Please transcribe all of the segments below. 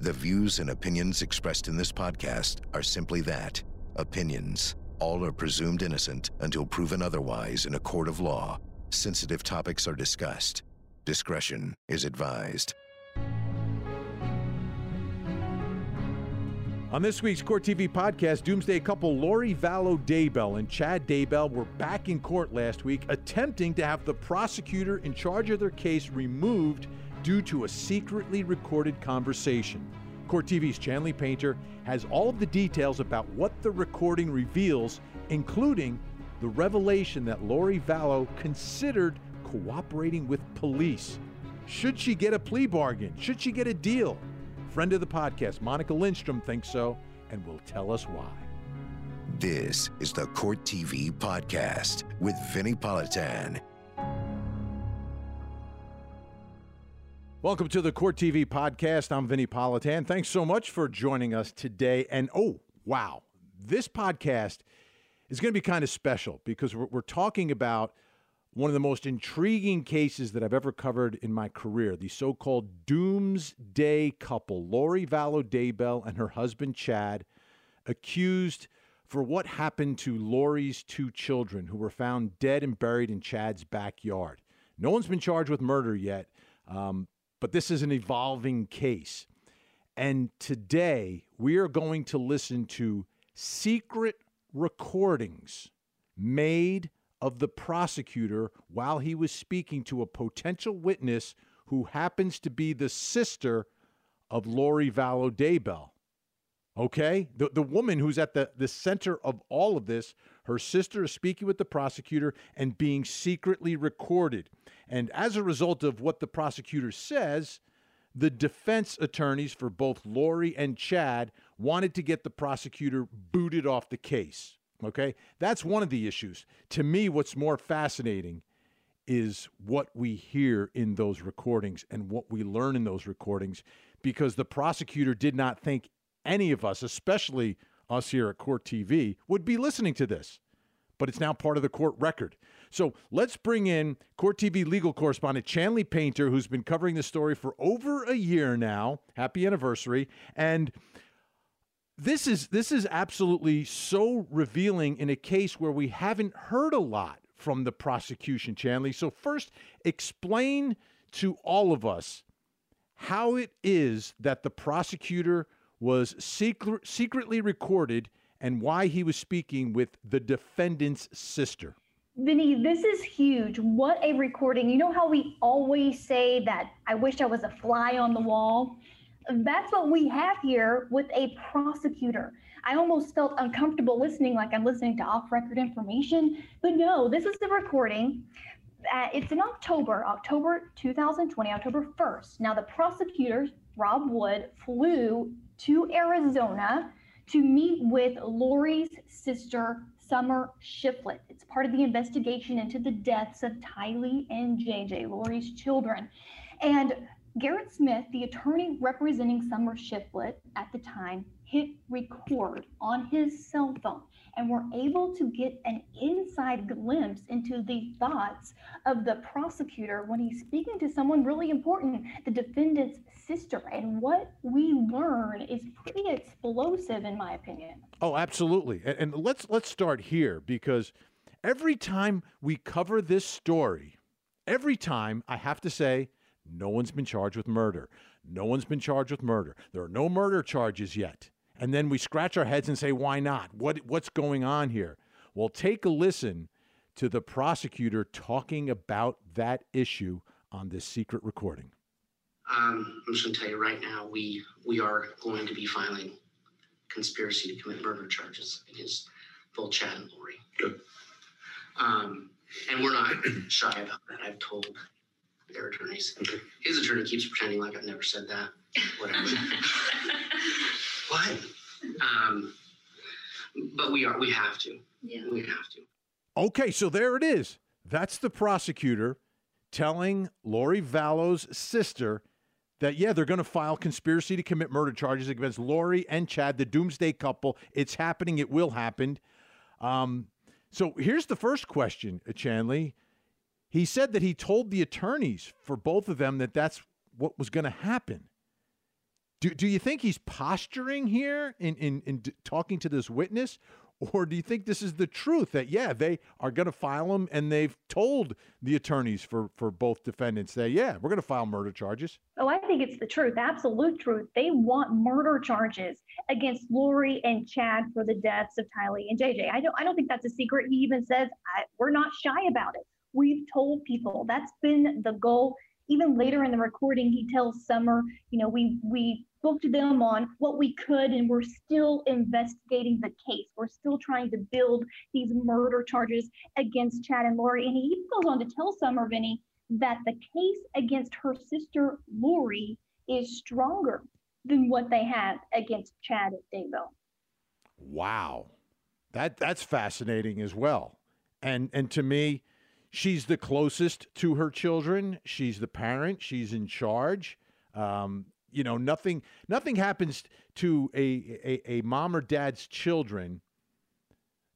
The views and opinions expressed in this podcast are simply that opinions. All are presumed innocent until proven otherwise in a court of law. Sensitive topics are discussed. Discretion is advised. On this week's Court TV podcast, Doomsday couple Lori Vallow Daybell and Chad Daybell were back in court last week attempting to have the prosecutor in charge of their case removed due to a secretly recorded conversation. Court TV's Chanley Painter has all of the details about what the recording reveals, including the revelation that Lori Vallow considered cooperating with police. Should she get a plea bargain? Should she get a deal? Friend of the podcast, Monica Lindstrom, thinks so and will tell us why. This is the Court TV podcast with Vinnie Politan. Welcome to the Court TV podcast. I'm Vinnie Politan. Thanks so much for joining us today. And oh, wow, this podcast is going to be kind of special because we're, we're talking about one of the most intriguing cases that I've ever covered in my career the so called doomsday couple, Lori Vallow Daybell and her husband Chad, accused for what happened to Lori's two children who were found dead and buried in Chad's backyard. No one's been charged with murder yet, um, but this is an evolving case. And today we are going to listen to secret recordings made of the prosecutor while he was speaking to a potential witness who happens to be the sister of Lori Vallow Daybell. Okay? The, the woman who's at the, the center of all of this, her sister is speaking with the prosecutor and being secretly recorded. And as a result of what the prosecutor says, the defense attorneys for both Lori and Chad wanted to get the prosecutor booted off the case. Okay. That's one of the issues. To me, what's more fascinating is what we hear in those recordings and what we learn in those recordings because the prosecutor did not think any of us, especially us here at Court TV, would be listening to this. But it's now part of the court record. So let's bring in Court TV legal correspondent Chanley Painter, who's been covering the story for over a year now. Happy anniversary. And this is this is absolutely so revealing in a case where we haven't heard a lot from the prosecution, Chanley. So first, explain to all of us how it is that the prosecutor was secret, secretly recorded and why he was speaking with the defendant's sister. Vinnie, this is huge. What a recording. You know how we always say that I wish I was a fly on the wall? That's what we have here with a prosecutor. I almost felt uncomfortable listening, like I'm listening to off record information. But no, this is the recording. Uh, it's in October, October 2020, October 1st. Now, the prosecutor, Rob Wood, flew to Arizona to meet with Lori's sister, Summer Shiflett. It's part of the investigation into the deaths of Tylee and JJ, Lori's children. And Garrett Smith, the attorney representing Summer Shiflett at the time, hit record on his cell phone and were able to get an inside glimpse into the thoughts of the prosecutor when he's speaking to someone really important, the defendant's sister. And what we learn is pretty explosive, in my opinion. Oh, absolutely. And, let's let's start here because every time we cover this story, every time I have to say no one's been charged with murder. No one's been charged with murder. There are no murder charges yet. And then we scratch our heads and say, why not? What, what's going on here? Well, take a listen to the prosecutor talking about that issue on this secret recording. Um, I'm just going to tell you right now, we we are going to be filing conspiracy to commit murder charges against both Chad and Lori. Good. Um, and we're not shy about that. I've told their attorneys. His attorney keeps pretending like I've never said that. Whatever. what? Um, but we are. We have to. Yeah. We have to. Okay, so there it is. That's the prosecutor telling Lori Vallow's sister that, yeah, they're going to file conspiracy to commit murder charges against Lori and Chad, the doomsday couple. It's happening. It will happen. Um, so here's the first question, Chanley. He said that he told the attorneys for both of them that that's what was going to happen. Do, do you think he's posturing here in, in, in talking to this witness? Or do you think this is the truth that, yeah, they are going to file him and they've told the attorneys for, for both defendants that, yeah, we're going to file murder charges? Oh, I think it's the truth, absolute truth. They want murder charges against Lori and Chad for the deaths of Tylee and JJ. I don't, I don't think that's a secret. He even says, we're not shy about it. We've told people that's been the goal even later in the recording, he tells Summer, you know, we we booked them on what we could, and we're still investigating the case. We're still trying to build these murder charges against Chad and Lori. And he even goes on to tell Summer, Vinnie, that the case against her sister Lori is stronger than what they had against Chad at Daybell. Wow. That that's fascinating as well. And and to me, she's the closest to her children. She's the parent. She's in charge. Um, you know, nothing nothing happens to a, a, a mom or dad's children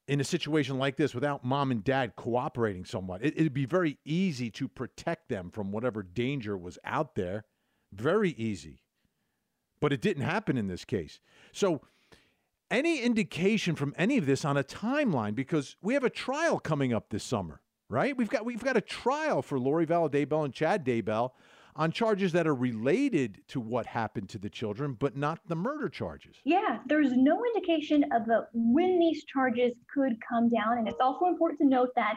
in a situation like this without mom and dad cooperating somewhat. It, it'd be very easy to protect them from whatever danger was out there. Very easy. But it didn't happen in this case. So, any indication from any of this on a timeline because we have a trial coming up this summer right? We've got we've got a trial for Lori Vallow Daybell and Chad Daybell on charges that are related to what happened to the children, but not the murder charges. Yeah, there's no indication of the, when these charges could come down. And it's also important to note that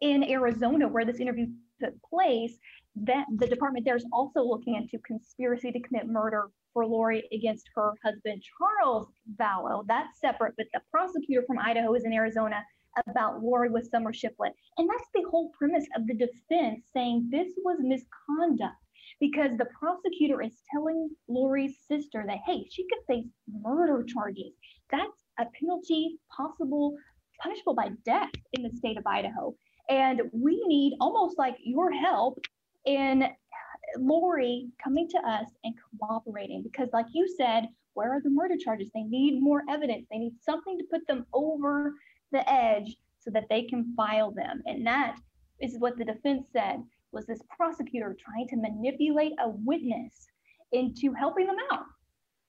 in Arizona, where this interview took place, that the department there is also looking into conspiracy to commit murder for Lori against her husband, Charles Vallow. That's separate, but the prosecutor from Idaho is in Arizona about Lori with Summer Shiflett. And that's the whole premise of the defense saying this was misconduct because the prosecutor is telling Lori's sister that, hey, she could face murder charges. That's a penalty possible, punishable by death in the state of Idaho. And we need almost like your help in Lori coming to us and cooperating because, like you said, where are the murder charges? They need more evidence. They need something to put them over the edge so that they can file them. And that is what the defense said was this prosecutor trying to manipulate a witness into helping them out.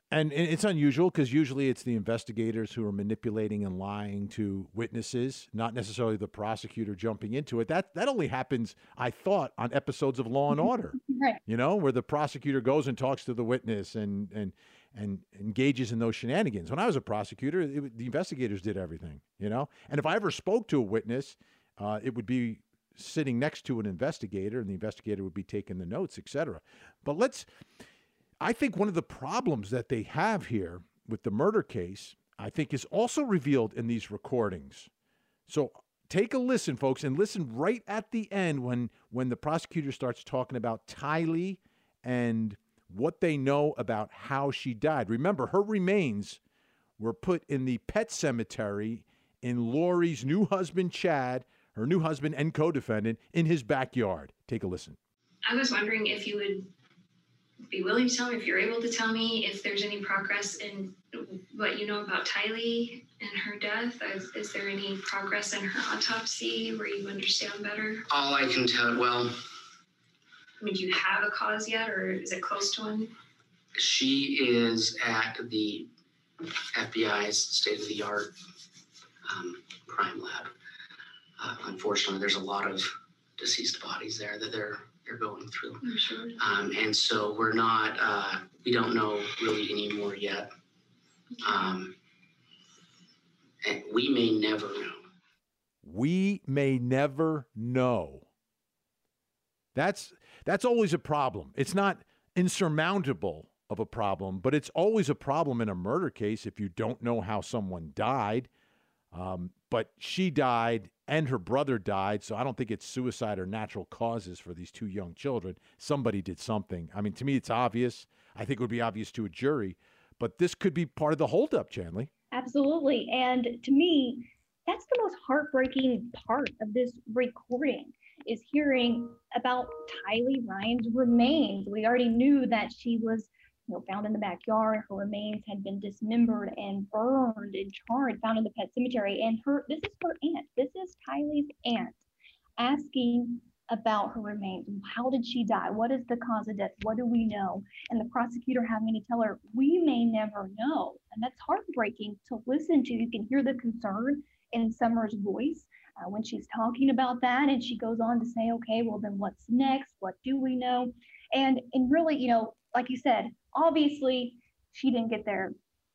And it's unusual because usually it's the investigators who are manipulating and lying to witnesses, not necessarily the prosecutor jumping into it. That that only happens, I thought, on episodes of Law and Order. right. You know, where the prosecutor goes and talks to the witness and and and engages in those shenanigans. When I was a prosecutor, it, the investigators did everything, you know? And if I ever spoke to a witness, uh, it would be sitting next to an investigator and the investigator would be taking the notes, etc. But let's, I think one of the problems that they have here with the murder case, I think is also revealed in these recordings. So take a listen, folks, and listen right at the end when, when the prosecutor starts talking about Tylee and what they know about how she died. Remember, her remains were put in the pet cemetery in Lori's new husband, Chad, her new husband and co defendant, in his backyard. Take a listen. I was wondering if you would be willing to tell me, if you're able to tell me, if there's any progress in what you know about Tylee and her death. Is, is there any progress in her autopsy where you understand better? All I can tell, well, I mean, do you have a cause yet, or is it close to one? She is at the FBI's state of the art um, crime lab. Uh, unfortunately, there's a lot of deceased bodies there that they're they're going through. I'm sure. Um, and so we're not uh, we don't know really anymore yet. Um, and we may never know. We may never know. That's that's always a problem. It's not insurmountable of a problem, but it's always a problem in a murder case if you don't know how someone died. Um, but she died and her brother died, so I don't think it's suicide or natural causes for these two young children. Somebody did something. I mean, to me, it's obvious. I think it would be obvious to a jury, but this could be part of the holdup, Chanley. Absolutely. And to me, that's the most heartbreaking part of this recording is hearing about Tylee Ryan's remains. We already knew that she was you know, found in the backyard. Her remains had been dismembered and burned and charred, found in the pet cemetery. And her, this is her aunt. This is Tylee's aunt asking about her remains. How did she die? What is the cause of death? What do we know? And the prosecutor having to tell her, we may never know. And that's heartbreaking to listen to. You can hear the concern in Summer's voice uh, when she's talking about that. And she goes on to say, okay, well, then what's next? What do we know? And, and really, you know, like you said, obviously she didn't get there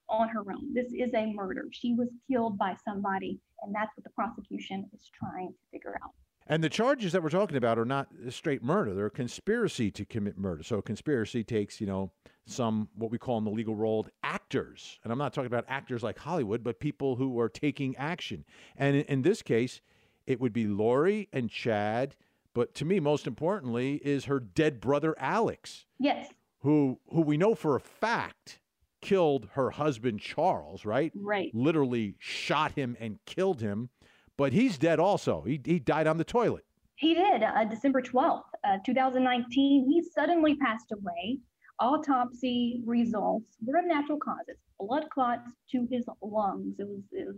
on her own. This is a murder. She was killed by somebody. And that's what the prosecution is trying to figure out. And the charges that we're talking about are not straight murder. They're a conspiracy to commit murder. So conspiracy takes, you know, some what we call in the legal world actors. And I'm not talking about actors like Hollywood, but people who are taking action. And in, in this case, it would be Lori and Chad, but to me most importantly is her dead brother Alex. Yes. Who who we know for a fact killed her husband Charles, right? Right. Literally shot him and killed him but he's dead also. He, he died on the toilet. He did, uh, December 12th, uh, 2019. He suddenly passed away. Autopsy results were of natural causes, blood clots to his lungs. It was, it was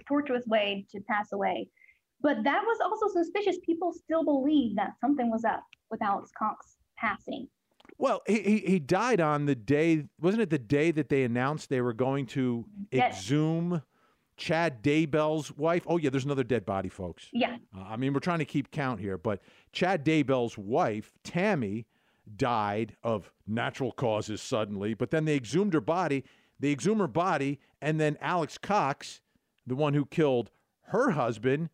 a tortuous way to pass away. But that was also suspicious. People still believe that something was up with Alex Cox passing. Well, he, he, he died on the day, wasn't it the day that they announced they were going to yes. exhume Chad Daybell's wife. Oh, yeah, there's another dead body, folks. Yeah. Uh, I mean, we're trying to keep count here, but Chad Daybell's wife, Tammy, died of natural causes suddenly, but then they exhumed her body. They exhumed her body, and then Alex Cox, the one who killed her husband,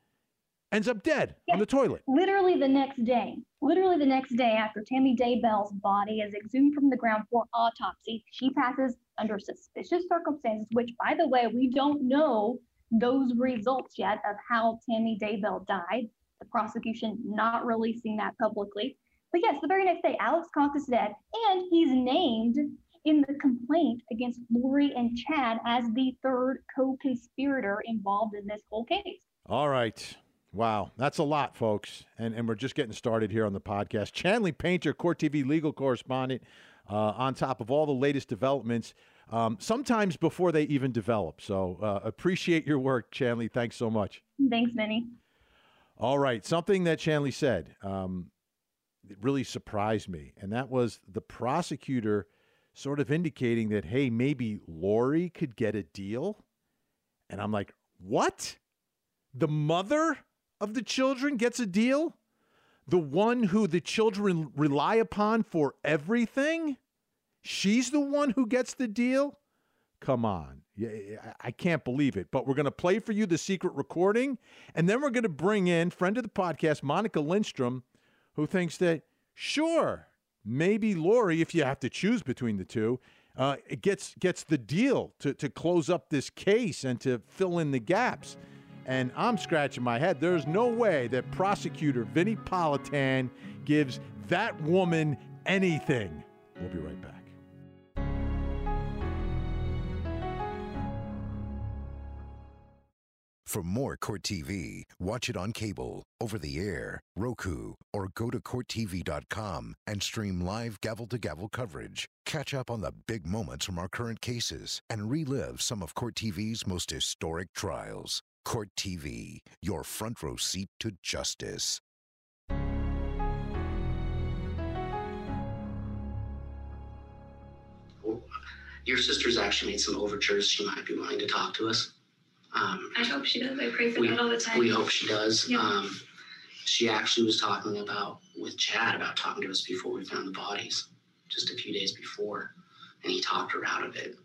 ends up dead yeah. on the toilet. Literally the next day. Literally the next day after Tammy Daybell's body is exhumed from the ground for autopsy, she passes under suspicious circumstances, which, by the way, we don't know those results yet of how Tammy Daybell died. The prosecution not releasing that publicly. But yes, the very next day, Alex Cox is dead, and he's named in the complaint against Lori and Chad as the third co conspirator involved in this whole case. All right. Wow, that's a lot, folks. And, and we're just getting started here on the podcast. Chanley Painter, Court TV legal correspondent, uh, on top of all the latest developments, um, sometimes before they even develop. So uh, appreciate your work, Chanley. Thanks so much. Thanks, Vinnie. All right. Something that Chanley said um, really surprised me, and that was the prosecutor sort of indicating that, hey, maybe Lori could get a deal. And I'm like, what? The mother? Of the children gets a deal? The one who the children rely upon for everything? She's the one who gets the deal? Come on. I can't believe it. But we're going to play for you the secret recording. And then we're going to bring in friend of the podcast, Monica Lindstrom, who thinks that, sure, maybe Lori, if you have to choose between the two, uh, gets gets the deal to, to close up this case and to fill in the gaps. And I'm scratching my head. There's no way that prosecutor Vinnie Politan gives that woman anything. We'll be right back. For more Court TV, watch it on cable, over the air, Roku, or go to CourtTV.com and stream live gavel to gavel coverage. Catch up on the big moments from our current cases and relive some of Court TV's most historic trials. Court TV, your front row seat to justice. Your sister's actually made some overtures. She might be willing to talk to us. Um, I hope she does. I pray for we, that all the time. We hope she does. Yeah. Um, she actually was talking about with Chad about talking to us before we found the bodies, just a few days before, and he talked her out of it,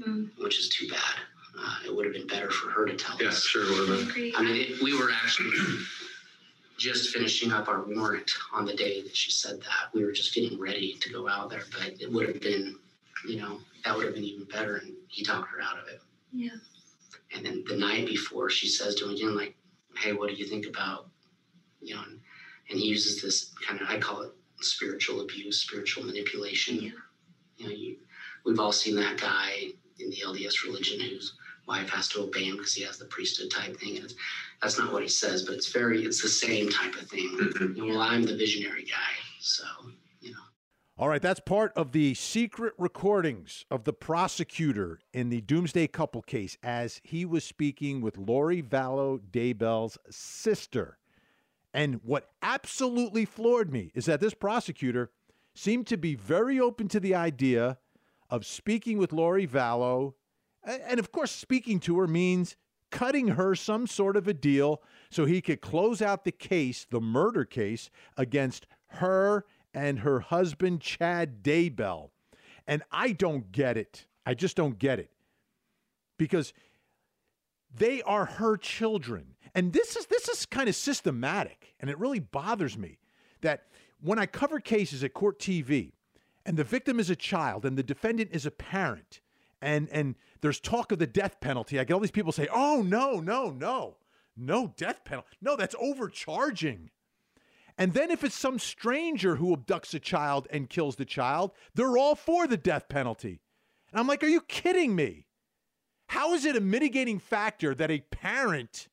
mm. which is too bad uh, it would have been better for her to tell yeah, us. sure would have been. I mean, it, we were actually just finishing up our warrant on the day that she said that. We were just getting ready to go out there, but it would have been, you know, that would have been even better. And he talked her out of it. Yeah. And then the night before, she says to him again, like, "Hey, what do you think about, you know?" And, and he uses this kind of, I call it spiritual abuse, spiritual manipulation. Yeah. You know, you, we've all seen that guy in the LDS religion who's wife has to obey him because he has the priesthood type thing. And that's not what he says, but it's very, it's the same type of thing. Mm-hmm. You well, I'm the visionary guy. So, you know. All right, that's part of the secret recordings of the prosecutor in the Doomsday Couple case as he was speaking with Lori Vallow Daybell's sister. And what absolutely floored me is that this prosecutor seemed to be very open to the idea of speaking with Lori Vallow. And of course, speaking to her means cutting her some sort of a deal so he could close out the case, the murder case, against her and her husband, Chad Daybell. And I don't get it. I just don't get it. Because they are her children. And this is this is kind of systematic and it really bothers me that when I cover cases at court TV and the victim is a child and the defendant is a parent and and there's talk of the death penalty, I get all these people say, "Oh no, no, no. No death penalty. No, that's overcharging." And then if it's some stranger who abducts a child and kills the child, they're all for the death penalty. And I'm like, "Are you kidding me?" How is it a mitigating factor that a parent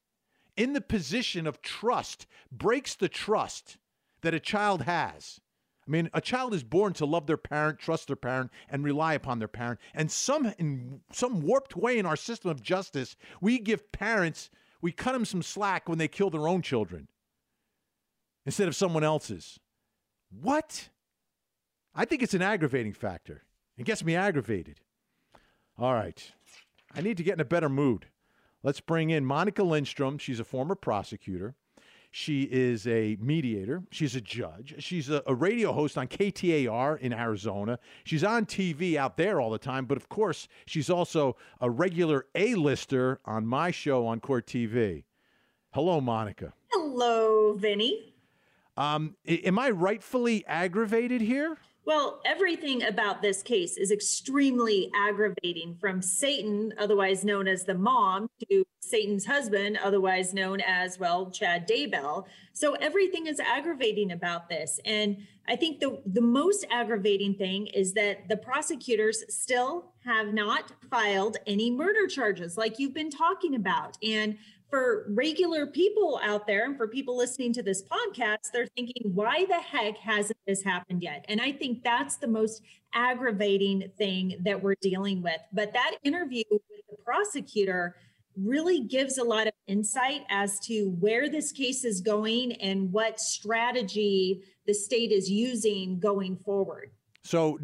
in the position of trust breaks the trust that a child has? I mean, a child is born to love their parent, trust their parent, and rely upon their parent. And some in some warped way in our system of justice, we give parents, we cut them some slack when they kill their own children instead of someone else's. What? I think it's an aggravating factor. It gets me aggravated. All right. I need to get in a better mood. Let's bring in Monica Lindstrom. She's a former prosecutor. She is a mediator. She's a judge. She's a, a, radio host on KTAR in Arizona. She's on TV out there all the time, but of course, she's also a regular A-lister on my show on Court TV. Hello, Monica. Hello, Vinnie. Um, am I rightfully aggravated here? Well, everything about this case is extremely aggravating from Satan, otherwise known as the mom, to Satan's husband, otherwise known as, well, Chad Daybell. So everything is aggravating about this. And I think the, the most aggravating thing is that the prosecutors still have not filed any murder charges like you've been talking about. And for regular people out there and for people listening to this podcast, they're thinking, why the heck hasn't this happened yet? And I think that's the most aggravating thing that we're dealing with. But that interview with the prosecutor really gives a lot of insight as to where this case is going and what strategy the state is using going forward. So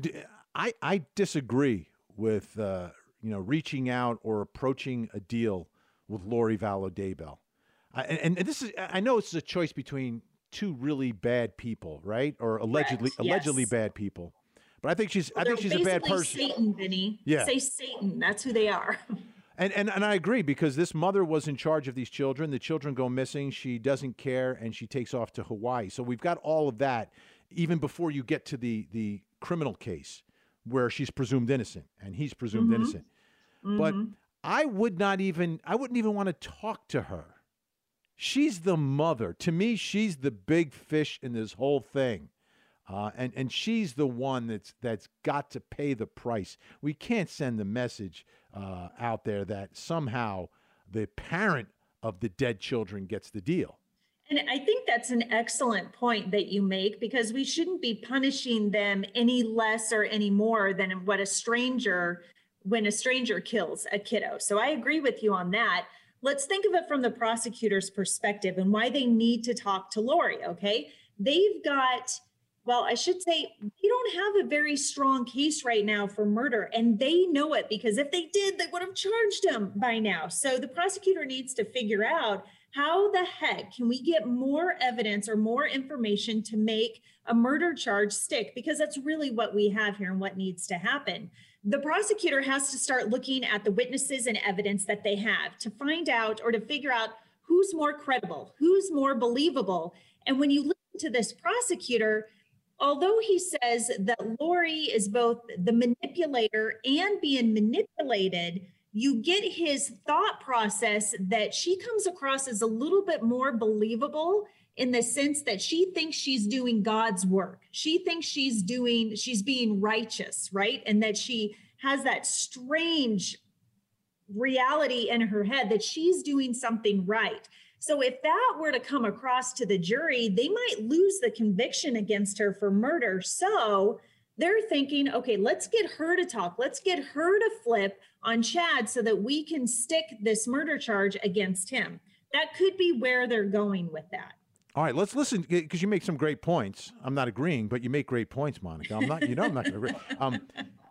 I, I disagree with, uh, you know, reaching out or approaching a deal with Lori Vallow Daybell. and, and, this is I know it's a choice between two really bad people, right? Or allegedly Correct. allegedly yes. bad people. But I think she's well, I think she's a bad person. Satan, Vinnie. Yeah. Say Satan. That's who they are. And, and and I agree because this mother was in charge of these children. The children go missing. She doesn't care, and she takes off to Hawaii. So we've got all of that, even before you get to the the criminal case where she's presumed innocent and he's presumed Mhm. innocent. But Mhm. I would not even I wouldn't even want to talk to her. She's the mother. To me, she's the big fish in this whole thing. Uh, and and she's the one that's that's got to pay the price. We can't send the message uh, out there that somehow the parent of the dead children gets the deal. And I think that's an excellent point that you make because we shouldn't be punishing them any less or any more than what a stranger when a stranger kills a kiddo. So I agree with you on that. Let's think of it from the prosecutor's perspective and why they need to talk to Lori. Okay. They've got, well, I should say, they don't have a very strong case right now for murder, and they know it because if they did, they would have charged him by now. So the prosecutor needs to figure out how the heck can we get more evidence or more information to make a murder charge stick? Because that's really what we have here and what needs to happen the prosecutor has to start looking at the witnesses and evidence that they have to find out or to figure out who's more credible, who's more believable. And when you listen to this prosecutor, although he says that Lori is both the manipulator and being manipulated, you get his thought process that she comes across as a little bit more believable in the sense that she thinks she's doing God's work. She thinks she's doing, she's being righteous, right? And that she has that strange reality in her head that she's doing something right. So if that were to come across to the jury, they might lose the conviction against her for murder. So they're thinking, okay, let's get her to talk. Let's get her to flip on Chad so that we can stick this murder charge against him. That could be where they're going with that. All right, let's listen because you make some great points. I'm not agreeing, but you make great points, Monica. I'm not. You know, I'm not going to agree. Um,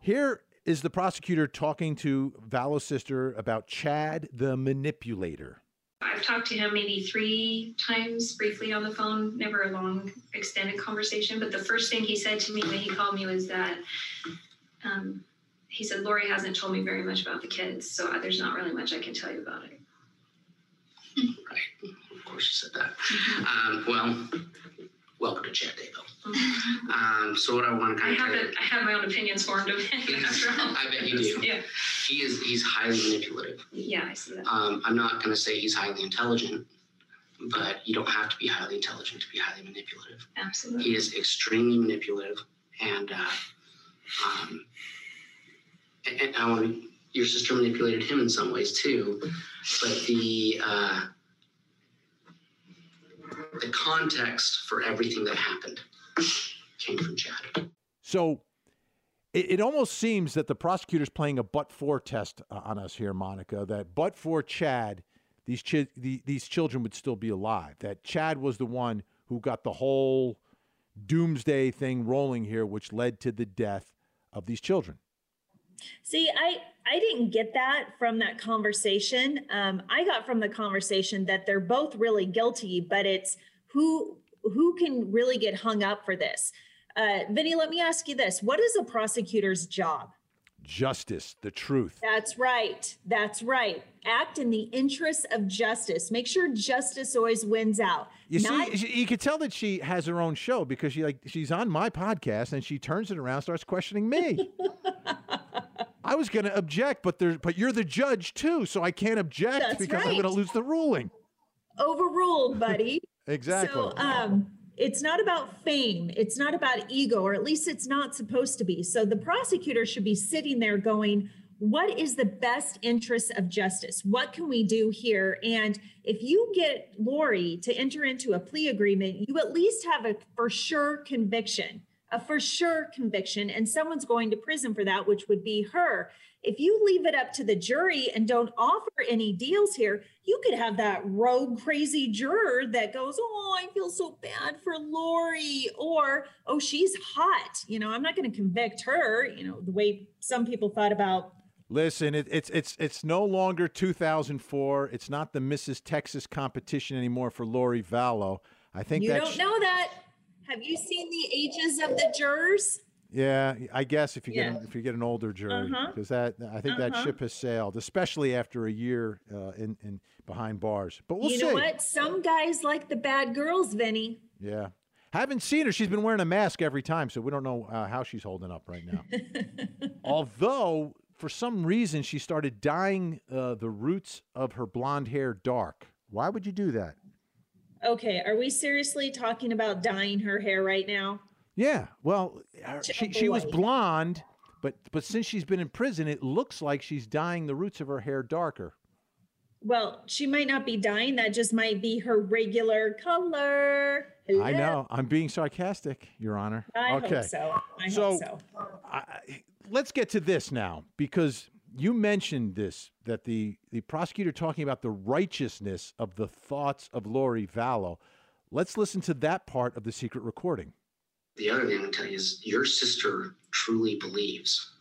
here is the prosecutor talking to Vallow's sister about Chad the manipulator. I've talked to him maybe three times briefly on the phone, never a long, extended conversation. But the first thing he said to me when he called me was that um, he said, Lori hasn't told me very much about the kids, so there's not really much I can tell you about it. Right. Of course, you said that. Um, well, welcome to Chad Daybell. Um, so what I want to I kind of have tell you, a, I have my own opinions formed of him after all. I bet you do. Yeah, He is he's highly manipulative. yeah, I see that. Um, I'm not going to say he's highly intelligent, but you don't have to be highly intelligent to be highly manipulative. Absolutely. He is extremely manipulative, and uh, um, and, and I want to. Your sister manipulated him in some ways too, but the uh, the context for everything that happened came from Chad. So it, it almost seems that the prosecutor's playing a but for test on us here, Monica. That but for Chad, these chi- the, these children would still be alive. That Chad was the one who got the whole doomsday thing rolling here, which led to the death of these children. See, I I didn't get that from that conversation. Um, I got from the conversation that they're both really guilty, but it's who who can really get hung up for this. Uh, Vinnie, let me ask you this: What is a prosecutor's job? Justice, the truth. That's right. That's right. Act in the interests of justice. Make sure justice always wins out. You Not- see, you can tell that she has her own show because she like she's on my podcast and she turns it around, starts questioning me. I was going to object, but there, but you're the judge too, so I can't object That's because I'm going to lose the ruling. overruled, buddy. Exactly. So um, it's not about fame. It's not about ego, or at least it's not supposed to be. So the prosecutor should be sitting there going, what is the best interest of justice? What can we do here? And if you get Lori to enter into a plea agreement, you at least have a for sure conviction, a for sure conviction, and someone's going to prison for that, which would be her. If you leave it up to the jury and don't offer any deals here, you could have that rogue, crazy juror that goes, Oh, I feel so bad for Lori, or Oh, she's hot. You know, I'm not going to convict her, you know, the way some people thought about Listen, it, it's it's it's no longer 2004. It's not the Mrs. Texas competition anymore for Lori Vallow. I think you don't know that. Have you seen the ages of the jurors? yeah. I guess if you get Yeah. an, if you get an older jury, Uh-huh. because that I think that Uh-huh. ship has sailed, especially after a year uh, in in behind bars. But we'll you see. You know what? Some guys like the bad girls, Vinnie. Yeah. Haven't seen her. She's been wearing a mask every time, so we don't know uh, how she's holding up right now. Although, for some reason, she started dyeing uh, the roots of her blonde hair dark. Why would you do that? Okay, are we seriously talking about dyeing her hair right now? Yeah. Well, she, she was blonde, but but since she's been in prison, it looks like she's dyeing the roots of her hair darker. Well, she might not be dyeing. That just might be her regular color. I know. I'm being sarcastic, Your Honor. I okay. hope so. I So- hope so. I, let's get to this now because you mentioned this that the the prosecutor talking about the righteousness of the thoughts of Lori Vallow. Let's listen to that part of the secret recording. The other thing I'm gonna tell you is your sister truly believes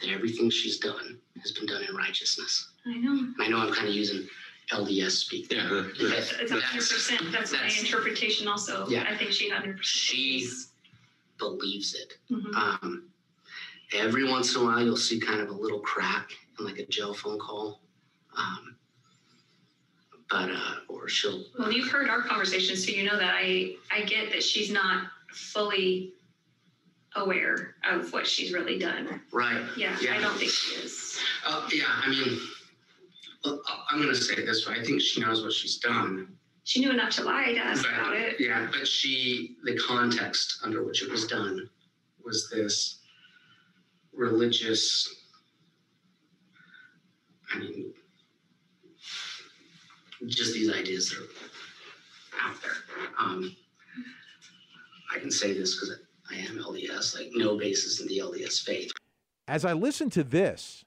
that everything she's done has been done in righteousness. I know. And I know I'm kind of using LDS speak there. Yeah, but It's hundred percent. That's my that's- interpretation also. Yeah. I think she hundred percent. She believes it. Mhm. Um, every once in a while, you'll see kind of a little crack in like a jail phone call. Um, but, uh, or she'll, Well, you've heard our conversation, so you know that I I get that she's not fully aware of what she's really done. right. Yeah, Yeah. I don't think she is. Uh, yeah, I mean, I- I'm going to say this way. I think she knows what she's done. She knew enough to lie to us But- about it. Yeah, but she, the context under which it was done was this religious, I mean, just these ideas that are out there. Um, I can say this because I am LDS, like no basis in the LDS faith. As I listen to this,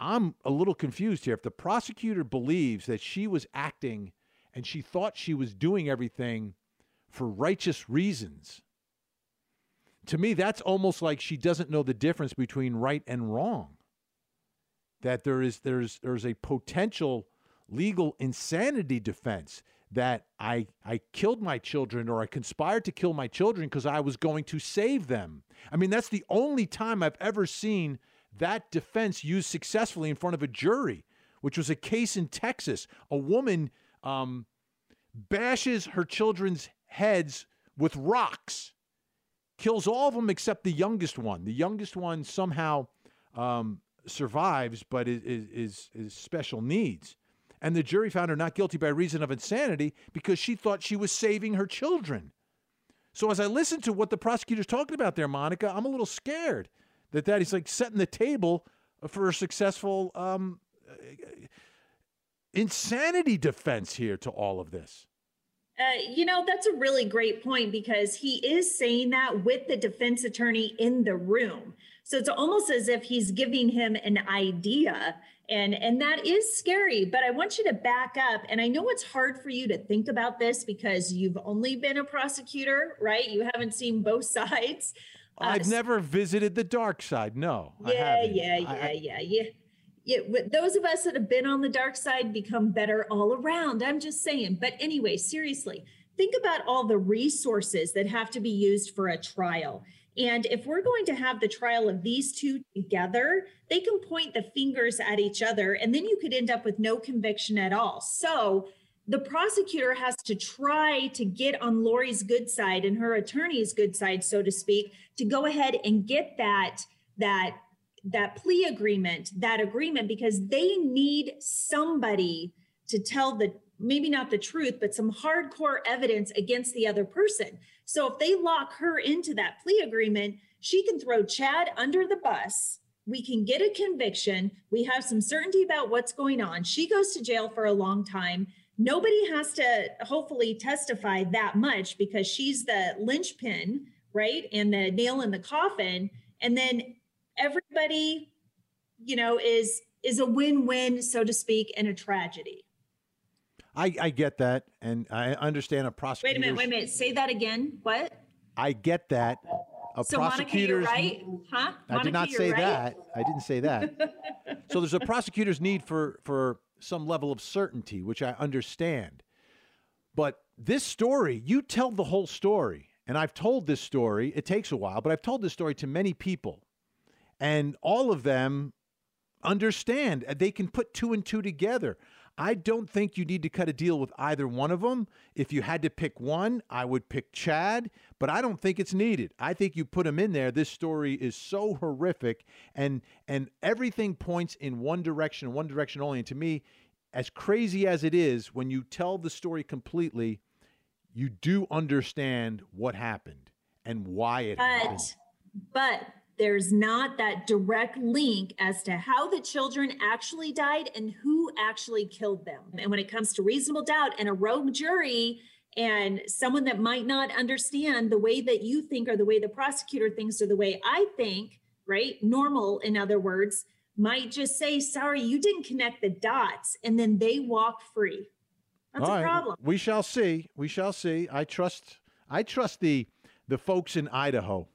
I'm a little confused here. If the prosecutor believes that she was acting and she thought she was doing everything for righteous reasons. To me, that's almost like she doesn't know the difference between right and wrong. That there is there's there's a potential legal insanity defense that I I killed my children or I conspired to kill my children because I was going to save them. I mean, that's the only time I've ever seen that defense used successfully in front of a jury, which was a case in Texas. A woman um, bashes her children's heads with rocks, kills all of them except the youngest one. The youngest one somehow um, survives, but is, is, is special needs. And the jury found her not guilty by reason of insanity because she thought she was saving her children. So as I listen to what the prosecutor's talking about there, Monica, I'm a little scared that that is like setting the table for a successful um, insanity defense here to all of this. Uh, you know, that's a really great point because he is saying that with the defense attorney in the room. So it's almost as if he's giving him an idea and and that is scary, but I want you to back up and I know it's hard for you to think about this because you've only been a prosecutor, right? You haven't seen both sides. Uh, I've never visited the dark side. No. Yeah, yeah, yeah, I, yeah, yeah yeah, those of us that have been on the dark side become better all around. I'm just saying. But anyway, seriously, think about all the resources that have to be used for a trial. And if we're going to have the trial of these two together, they can point the fingers at each other, and then you could end up with no conviction at all. So the prosecutor has to try to get on Lori's good side and her attorney's good side, so to speak, to go ahead and get that that that plea agreement, that agreement, because they need somebody to tell the maybe not the truth, but some hardcore evidence against the other person. So if they lock her into that plea agreement, she can throw Chad under the bus. We can get a conviction. We have some certainty about what's going on. She goes to jail for a long time. Nobody has to hopefully testify that much because she's the linchpin, right? And the nail in the coffin. And then everybody, you know, is is a win-win, so to speak, and a tragedy. I, I get that, and I understand a prosecutor. Wait a minute, wait a minute. Say that again. What? I get that. A so Monica, you're right, huh? Monica, I did not say right? that. I didn't say that. so there's a prosecutor's need for for some level of certainty, which I understand. But this story, you tell the whole story, and I've told this story. It takes a while, but I've told this story to many people and all of them understand uh, they can put two and two together. I don't think you need to cut a deal with either one of them. If you had to pick one, I would pick Chad, but I don't think it's needed. I think you put him in there. This story is so horrific and and everything points in one direction, one direction only. And to me, as crazy as it is, when you tell the story completely, you do understand what happened and why it but, happened. But there's not that direct link as to how the children actually died and who actually killed them. And when it comes to reasonable doubt and a rogue jury and someone that might not understand the way that you think or the way the prosecutor thinks or the way I think, right? Normal, in other words, might just say, sorry, you didn't connect the dots. And then they walk free. That's All a right. problem. We shall see. We shall see. I trust I trust the the folks in Idaho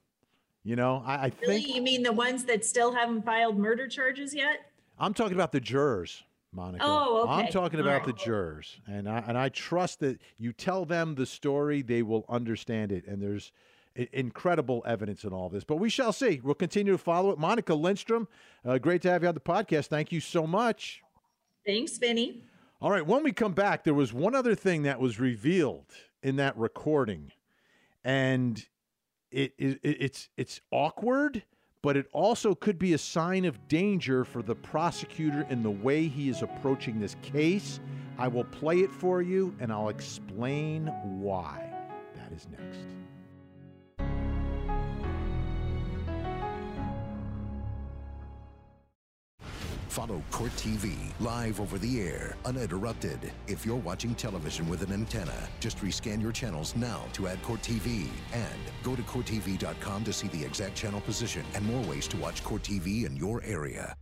you know, I, I really? think. You mean the ones that still haven't filed murder charges yet? I'm talking about the jurors. Monica. Oh, okay. I'm talking about right. the jurors, and I and I trust that you tell them the story, they will understand it, and there's incredible evidence in all this. But we shall see. We'll continue to follow it. Monica Lindstrom, uh, great to have you on the podcast. Thank you so much. Thanks, Vinnie. All right. When we come back, there was one other thing that was revealed in that recording, and it, it it's it's awkward, but it also could be a sign of danger for the prosecutor in the way he is approaching this case. I will play it for you and I'll explain why. That is next. Follow Court TV live over the air, uninterrupted. If you're watching television with an antenna, just rescan your channels now to add Court TV. And go to CourtTV.com to see the exact channel position and more ways to watch Court TV in your area.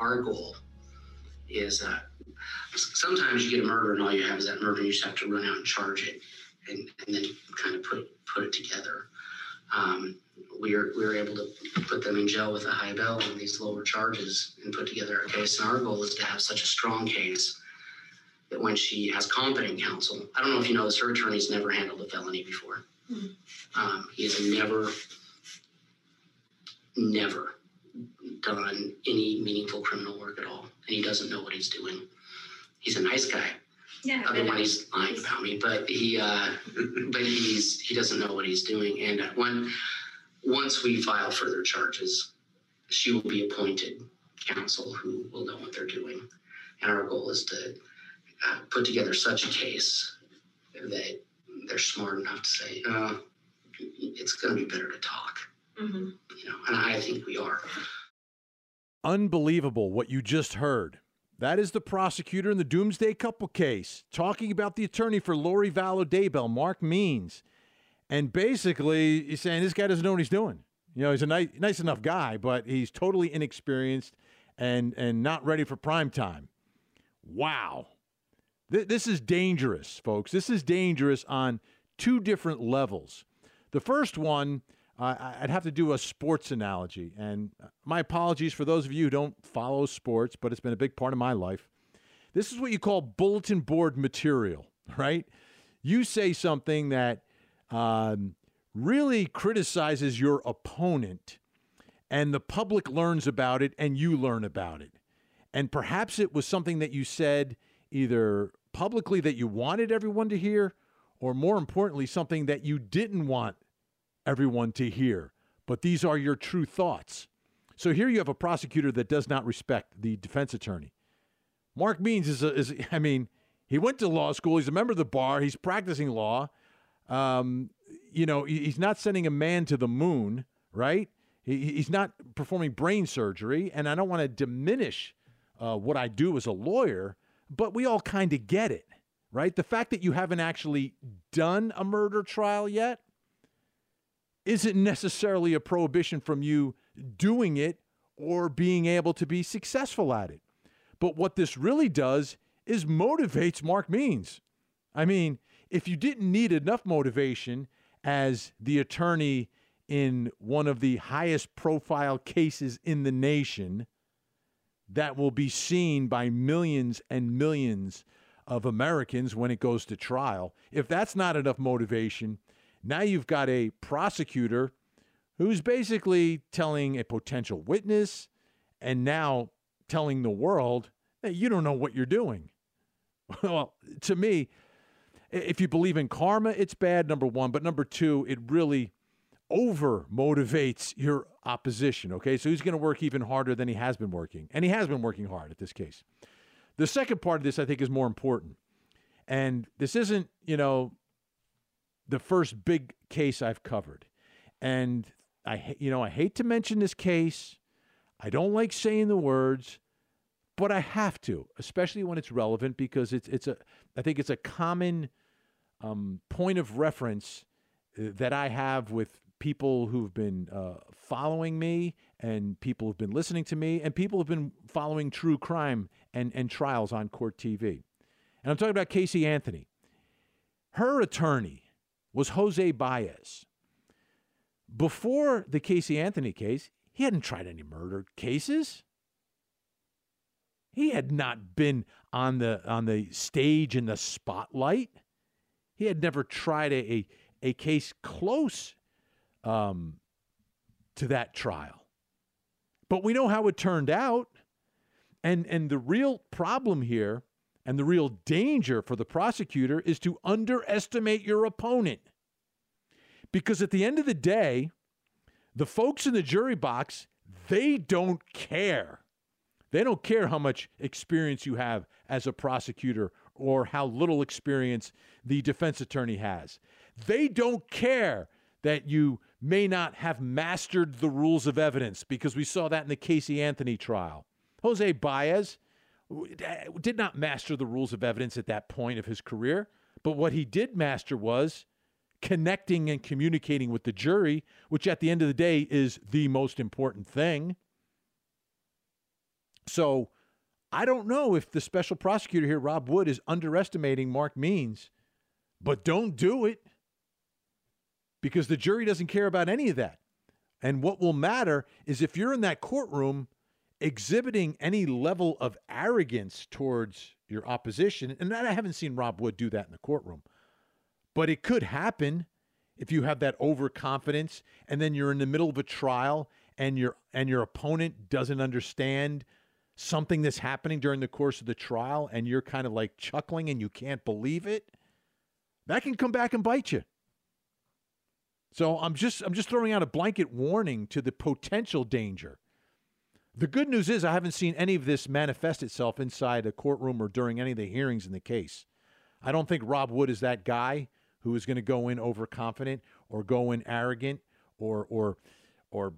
our goal is uh, sometimes you get a murder and all you have is that murder and you just have to run out and charge it and, and then kind of put put it together. Um, we were we were able to put them in jail with a high bail on these lower charges and put together a case. And our goal is to have such a strong case that when she has competent counsel, I don't know if you know this, her attorney's never handled a felony before. Mm-hmm. Um, he has never, never done any meaningful criminal work at all, and he doesn't know what he's doing. He's a nice guy. Yeah. Otherwise, he's lying about me, but he, uh, but he's he doesn't know what he's doing. And when once we file further charges, she will be appointed counsel who will know what they're doing. And our goal is to uh, put together such a case that they're smart enough to say, uh, it's going to be better to talk. Mm-hmm. You know, and I think we are. Unbelievable what you just heard. That is the prosecutor in the Doomsday Couple case talking about the attorney for Lori Vallow Daybell, Mark Means. And basically, he's saying this guy doesn't know what he's doing. You know, he's a nice, nice enough guy, but he's totally inexperienced and, and not ready for prime time. Wow. Th- this is dangerous, folks. This is dangerous on two different levels. The first one, uh, I'd have to do a sports analogy. And my apologies for those of you who don't follow sports, but it's been a big part of my life. This is what you call bulletin board material, right? You say something that um, really criticizes your opponent, and the public learns about it, and you learn about it. And perhaps it was something that you said either publicly that you wanted everyone to hear, or more importantly, something that you didn't want everyone to hear. But these are your true thoughts. So here you have a prosecutor that does not respect the defense attorney. Mark Means is, a, is I mean, he went to law school. He's a member of the bar. He's practicing law. Um, you know, he's not sending a man to the moon, right? He, he's not performing brain surgery. And I don't want to diminish uh, what I do as a lawyer, but we all kind of get it, right? The fact that you haven't actually done a murder trial yet isn't necessarily a prohibition from you doing it or being able to be successful at it. But what this really does is motivates Mark Means. I mean, if you didn't need enough motivation as the attorney in one of the highest profile cases in the nation, that will be seen by millions and millions of Americans when it goes to trial. If that's not enough motivation, now you've got a prosecutor who's basically telling a potential witness and now telling the world that you don't know what you're doing. well, to me, if you believe in karma, it's bad, number one. But number two, it really over motivates your opposition. Okay, so he's going to work even harder than he has been working, and he has been working hard at this case. The second part of this, I think, is more important, and this isn't, you know, the first big case I've covered, and I, you know, I hate to mention this case. I don't like saying the words, but I have to, especially when it's relevant because it's it's a I think it's a common um, point of reference uh, that I have with people who've been uh, following me and people who've been listening to me and people who've been following true crime and, and trials on court TV. And I'm talking about Casey Anthony. Her attorney was Jose Baez. Before the Casey Anthony case, he hadn't tried any murder cases. He had not been on the on the stage in the spotlight. He had never tried a, a, a case close um, to that trial. But we know how it turned out. And, and the real problem here and the real danger for the prosecutor is to underestimate your opponent. Because at the end of the day, the folks in the jury box, they don't care. They don't care how much experience you have as a prosecutor or how little experience the defense attorney has. They don't care that you may not have mastered the rules of evidence because we saw that in the Casey Anthony trial. Jose Baez did not master the rules of evidence at that point of his career, but what he did master was connecting and communicating with the jury, which at the end of the day is the most important thing. So I don't know if the special prosecutor here, Rob Wood, is underestimating Mark Means, but don't do it because the jury doesn't care about any of that. And what will matter is if you're in that courtroom exhibiting any level of arrogance towards your opposition, and I haven't seen Rob Wood do that in the courtroom, but it could happen if you have that overconfidence and then you're in the middle of a trial and your and your opponent doesn't understand something that's happening during the course of the trial and you're kind of like chuckling and you can't believe it that can come back and bite you. So i'm just i'm just throwing out a blanket warning to the potential danger. The good news is i haven't seen any of this manifest itself inside a courtroom or during any of the hearings in the case. I don't think rob wood is that guy who is going to go in overconfident or go in arrogant or or or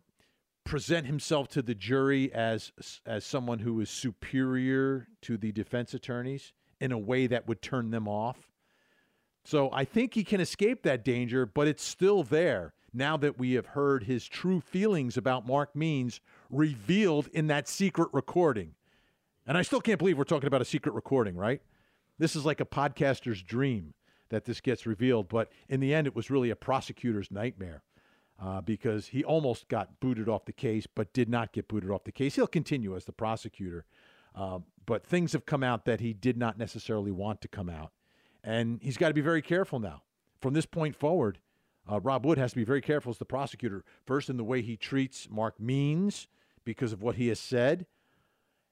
present himself to the jury as as someone who is superior to the defense attorneys in a way that would turn them off. So I think he can escape that danger, but it's still there now that we have heard his true feelings about Mark Means revealed in that secret recording. And I still can't believe we're talking about a secret recording, right? This is like a podcaster's dream that this gets revealed, but in the end, it was really a prosecutor's nightmare uh, because he almost got booted off the case, but did not get booted off the case. He'll continue as the prosecutor, uh, but things have come out that he did not necessarily want to come out, and he's got to be very careful now. From this point forward, uh, Rob Wood has to be very careful as the prosecutor, first in the way he treats Mark Means because of what he has said,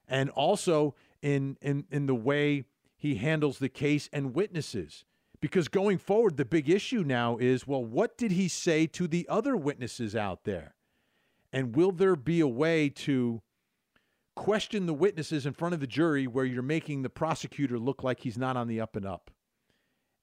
and also in in in the way he handles the case and witnesses. Because going forward, the big issue now is well, what did he say to the other witnesses out there? And will there be a way to question the witnesses in front of the jury where you're making the prosecutor look like he's not on the up and up?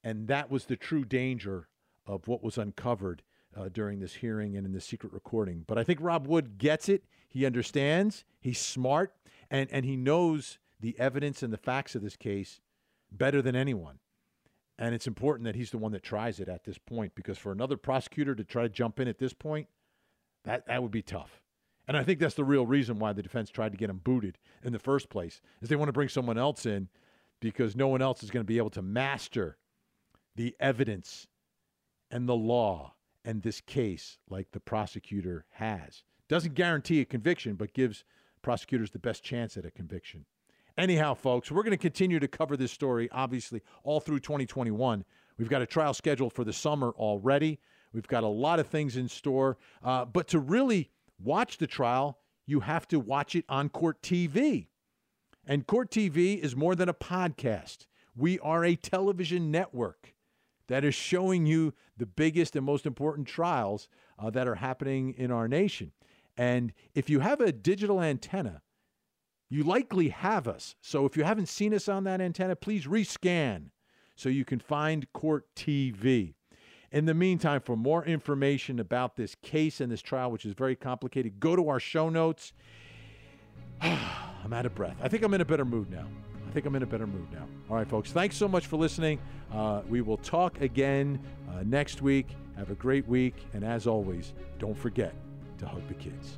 And that was the true danger of what was uncovered uh, during this hearing and in the secret recording. But I think Rob Wood gets it. He understands. He's smart, and and he knows the evidence and the facts of this case better than anyone. And it's important that he's the one that tries it at this point because for another prosecutor to try to jump in at this point, that, that would be tough. And I think that's the real reason why the defense tried to get him booted in the first place, is they want to bring someone else in because no one else is going to be able to master the evidence and the law and this case like the prosecutor has. Doesn't guarantee a conviction, but gives prosecutors the best chance at a conviction. Anyhow, folks, we're going to continue to cover this story, obviously, all through 2021. We've got a trial scheduled for the summer already. We've got a lot of things in store. Uh, but to really watch the trial, you have to watch it on Court TV. And Court TV is more than a podcast, we are a television network that is showing you the biggest and most important trials uh, that are happening in our nation. And if you have a digital antenna, you likely have us. So if you haven't seen us on that antenna, please rescan so you can find Court TV. In the meantime, for more information about this case and this trial, which is very complicated, go to our show notes. I'm out of breath. I think I'm in a better mood now. I think I'm in a better mood now. All right, folks. Thanks so much for listening. Uh, we will talk again uh, next week. Have a great week. And as always, don't forget to hug the kids.